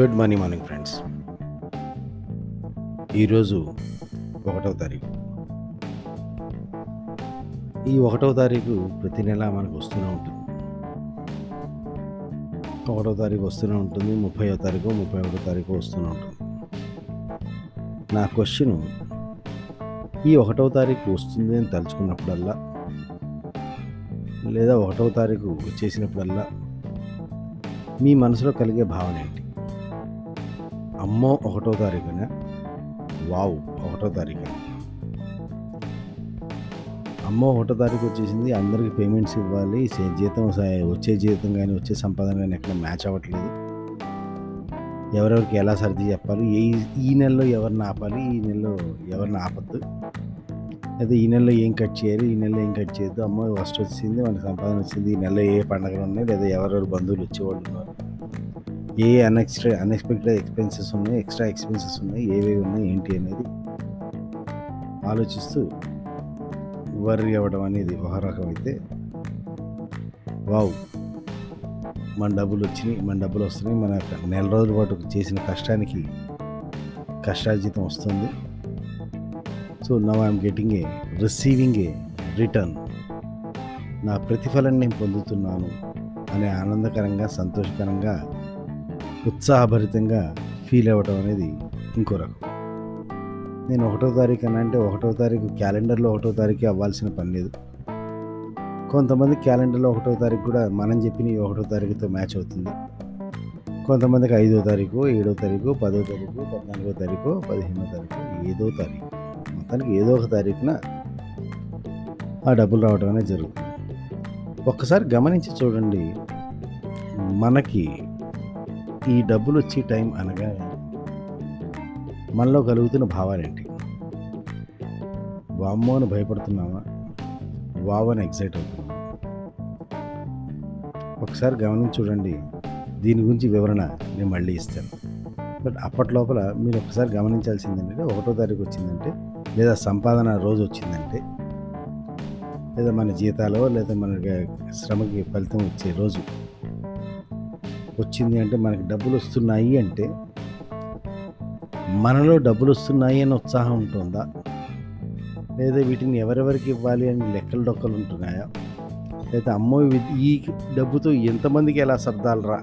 Good morning morning friends. ఈరోజు ఒకటవ తారీఖు. ఈ ఒకటవ తారీఖు ప్రతి నెల మనకు వస్తూనే ఉంటుంది. ఒకటవ తారీఖు వస్తూనే ఉంటుంది ముప్పైవ తారీఖు ముప్పై ఒకటో తారీఖు వస్తూనే ఉంటుంది. నా క్వశ్చన్ ఈ ఒకటవ తారీఖు వస్తుంది అని తలుచుకున్నప్పుడల్లా లేదా ఒకటవ తారీఖు వచ్చేసినప్పుడల్లా మీ మనసులో కలిగే భావన ఏంటి? అమ్మో ఒకటో తారీఖున? వావ్ ఒకటో తారీఖున. అమ్మో ఒకటో తారీఖు వచ్చేసింది. అందరికీ పేమెంట్స్ ఇవ్వాలి. సే- జీతం వచ్చే జీతం కానీ వచ్చే సంపాదన కానీ ఎక్కడ మ్యాచ్ అవ్వట్లేదు. ఎవరెవరికి ఎలా సర్ది చెప్పాలి? ఏ ఈ నెలలో ఎవరిని ఆపాలి? ఈ నెలలో ఎవరిని ఆపద్దు? అయితే ఈ నెలలో ఏం కట్ చేయాలి? ఈ నెలలో ఏం కట్ చేయొద్దు? అమ్మో ఫస్ట్ వచ్చింది మనకి సంపాదన వచ్చింది. ఈ నెలలో ఏ పండుగలు ఉన్నాయి? లేదా ఎవరెవరు బంధువులు వచ్చేవాళ్ళు ఉన్నారు? ఏ అన్ఎక్స్ట్రా అన్ఎక్స్పెక్టెడ్ ఎక్స్పెన్సెస్ ఉన్నాయి ఎక్స్ట్రా ఎక్స్పెన్సెస్ ఉన్నాయి ఏవేవి ఉన్నాయి ఏంటి అనేది ఆలోచిస్తూ వర్రీ అవ్వడం అనేది ఒక రకం అయితే వావ్! మన డబ్బులు వచ్చినాయి మన డబ్బులు వస్తున్నాయి మన నెల రోజుల పాటు చేసిన కష్టానికి కష్టార్జితం వస్తుంది. So now I'm getting a receiving a return నా ప్రతిఫలం నేను పొందుతున్నాను అనే ఆనందకరంగా సంతోషకరంగా ఉత్సాహభరితంగా ఫీల్ అవ్వటం అనేది ఇంకో రకం. నేను ఒకటో తారీఖు అని అంటే ఒకటో తారీఖు క్యాలెండర్లో ఒకటో తారీఖు అవ్వాల్సిన పని లేదు. కొంతమంది క్యాలెండర్లో ఒకటో తారీఖు కూడా మనం చెప్పిన ఒకటో తారీఖుతో మ్యాచ్ అవుతుంది. కొంతమందికి ఐదో తారీఖు ఏడో తారీఖు పదో తారీఖు పద్నాలుగో తారీఖు పదిహేనో తారీఖు ఏదో తారీఖు. మొత్తానికి ఏదో ఒక తారీఖున ఆ డబ్బులు రావడం అనేది జరుగుతుంది. ఒక్కసారి గమనించి చూడండి. మనకి ఈ డబ్బులు వచ్చే టైం అనగా మనలో కలుగుతున్న భావాలేంటి? వామ్మో అని భయపడుతున్నామా వావ్ అని ఎక్సైట్ అవుతున్నామా ఒకసారి గమనించి చూడండి. దీని గురించి వివరణ నేను మళ్ళీ ఇస్తాను. బట్ అప్పటి లోపల మీరు ఒకసారి గమనించాల్సింది ఏంటంటే ఒకటో తారీఖు వచ్చిందంటే లేదా సంపాదన రోజు వచ్చిందంటే లేదా మన జీతాలో లేదా మన శ్రమకి ఫలితం వచ్చే రోజు వచ్చింది అంటే మనకి డబ్బులు వస్తున్నాయి అంటే మనలో డబ్బులు వస్తున్నాయి అని ఉత్సాహం ఉంటుందా? లేదా వీటిని ఎవరెవరికి ఇవ్వాలి అని లెక్కలు డొక్కలు ఉంటున్నాయా? లేదా అమ్మో ఈ డబ్బుతో ఎంతమందికి ఎలా సర్దాలరా?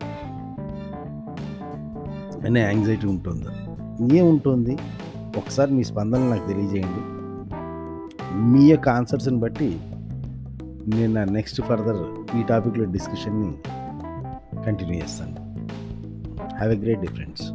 అనే యాంగ్జైటీ ఉంటుందా? ఏముంటుంది? ఒకసారి మీ స్పందన నాకు తెలియజేయండి. మీ యొక్క ఆన్సర్స్ని బట్టి నేను నా నెక్స్ట్ ఫర్దర్ ఈ టాపిక్లో డిస్కషన్ని Continuation. Have a great difference.